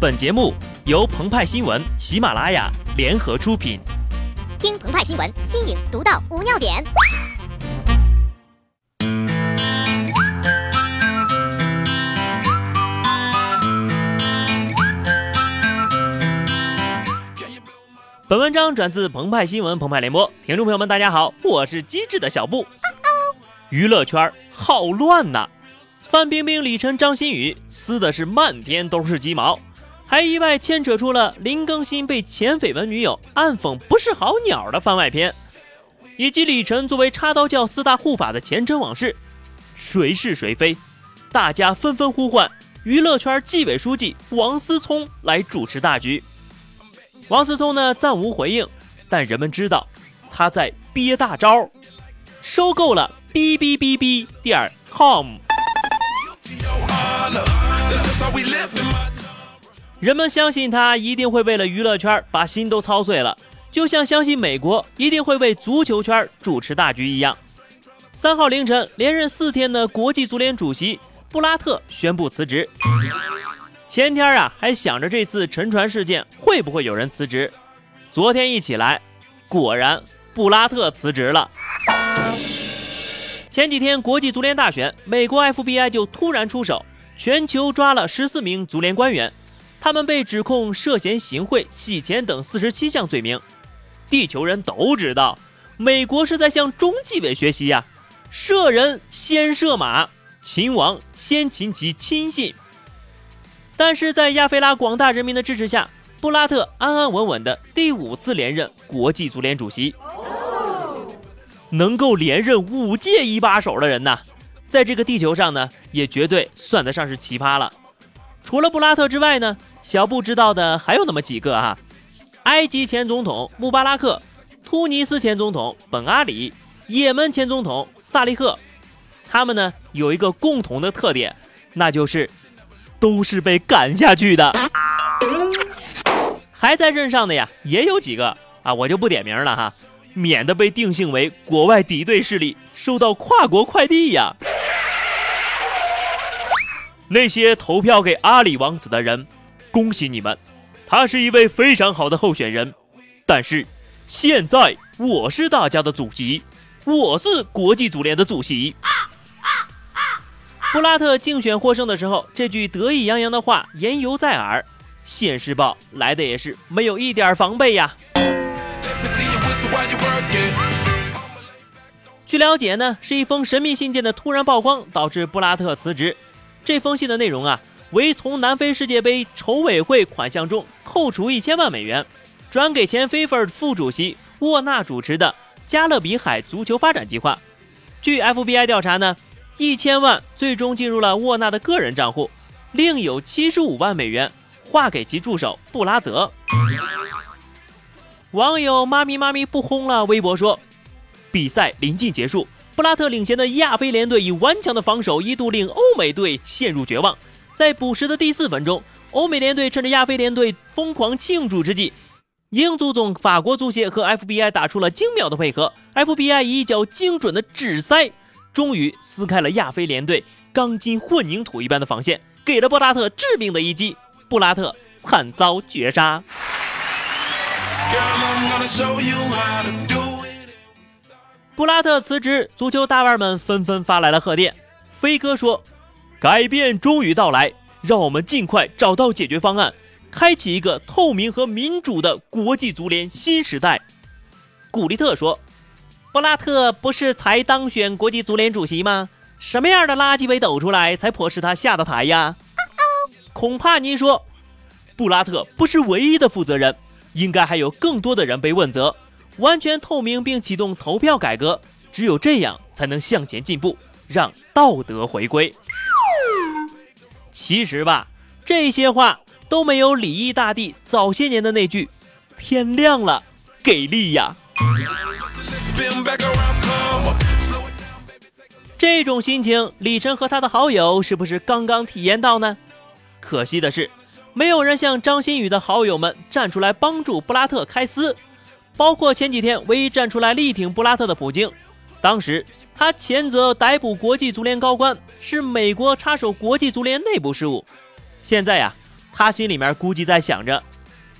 本节目由澎湃新闻、喜马拉雅联合出品。听澎湃新闻，新颖独到，无尿点。本文章转自澎湃新闻澎湃联播，听众朋友们，大家好，我是机智的小布。娱乐圈好乱呐，范冰冰、李晨、张馨予撕的是漫天都是鸡毛。还意外牵扯出了林更新被前绯闻女友暗讽不是好鸟的番外篇，以及李晨作为插刀教四大护法的前尘往事，谁是谁非？大家纷纷呼唤娱乐圈纪委书记王思聪来主持大局。王思聪呢暂无回应，但人们知道他在憋大招，收购了哔哔哔哔点 com。人们相信他一定会为了娱乐圈把心都操碎了，就像相信美国一定会为足球圈主持大局一样。三号凌晨，连任四天的国际足联主席布拉特宣布辞职。前天啊，还想着这次沉船事件会不会有人辞职，昨天一起来，果然布拉特辞职了。前几天国际足联大选，美国 FBI 就突然出手，全球抓了十四名足联官员。他们被指控涉嫌行贿、洗钱等四十七项罪名。地球人都知道，美国是在向中纪委学习呀，射人先射马，秦王先擒其亲信。但是在亚非拉广大人民的支持下，布拉特安安稳稳的第五次连任国际足联主席。能够连任五届一把手的人呐，在这个地球上呢，也绝对算得上是奇葩了。除了布拉特之外呢？小布知道的还有那么几个哈，埃及前总统穆巴拉克，突尼斯前总统本阿里，也门前总统萨利赫，他们呢有一个共同的特点，那就是都是被赶下去的。还在任上的呀，也有几个啊，我就不点名了哈，免得被定性为国外敌对势力，收到跨国快递呀。那些投票给阿里王子的人。恭喜你们，他是一位非常好的候选人。但是，现在我是大家的主席，我是国际足联的主席。布拉特竞选获胜的时候，这句得意洋洋的话言犹在耳。现世报来的也是没有一点防备呀。据了解呢，是一封神秘信件的突然曝光，导致布拉特辞职。这封信的内容啊。为从南非世界杯筹委会款项中扣除一千万美元，转给前 FIFA 副主席沃纳主持的加勒比海足球发展计划。据 FBI 调查呢，一千万最终进入了沃纳的个人账户，另有七十五万美元划给其助手布拉泽。网友妈咪妈咪不轰了，微博说：比赛临近结束，布拉特领衔的亚非联队以顽强的防守一度令欧美队陷入绝望。在补时的第四分钟，欧美联队趁着亚非联队疯狂庆祝之际，英足总法国足协和 FBI 打出了精妙的配合。FBI 以一脚精准的指塞，终于撕开了亚非联队钢筋混凝土一般的防线，给了布拉特致命的一击。布拉特惨遭绝杀。布拉特辞职，足球大腕们纷纷发来了贺电。飞哥说。改变终于到来，让我们尽快找到解决方案，开启一个透明和民主的国际足联新时代。古利特说：“布拉特不是才当选国际足联主席吗？什么样的垃圾被抖出来，才迫使他下的台呀？”恐怕您说，布拉特不是唯一的负责人，应该还有更多的人被问责。完全透明并启动投票改革，只有这样才能向前进步，让道德回归。其实吧，这些话都没有李毅大帝早些年的那句“天亮了，给力呀”。这种心情，李晨和他的好友是不是刚刚体验到呢？可惜的是，没有人像张馨予的好友们站出来帮助布拉特开撕，包括前几天唯一站出来力挺布拉特的普京，当时。他谴责逮捕国际足联高官是美国插手国际足联内部事务。现在呀，他心里面估计在想着，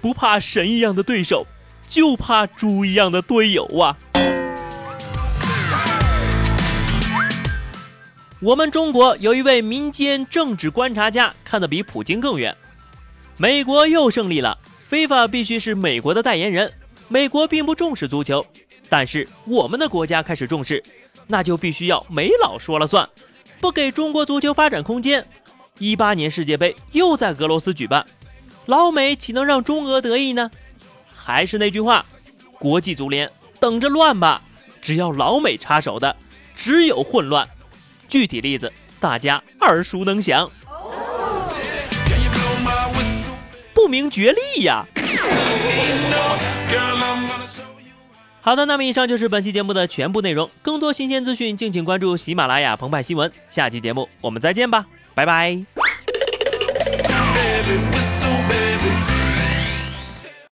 不怕神一样的对手，就怕猪一样的队友啊。我们中国有一位民间政治观察家，看得比普京更远。美国又胜利了，FIFA 必须是美国的代言人。美国并不重视足球，但是我们的国家开始重视，那就必须要美老说了算，不给中国足球发展空间。一八年世界杯又在俄罗斯举办，老美岂能让中俄得意呢？还是那句话，国际足联等着乱吧，只要老美插手的，只有混乱。具体例子大家耳熟能详，不明觉厉呀。好的，那么以上就是本期节目的全部内容。更多新鲜资讯，敬请关注喜马拉雅澎湃新闻。下期节目我们再见吧，拜拜。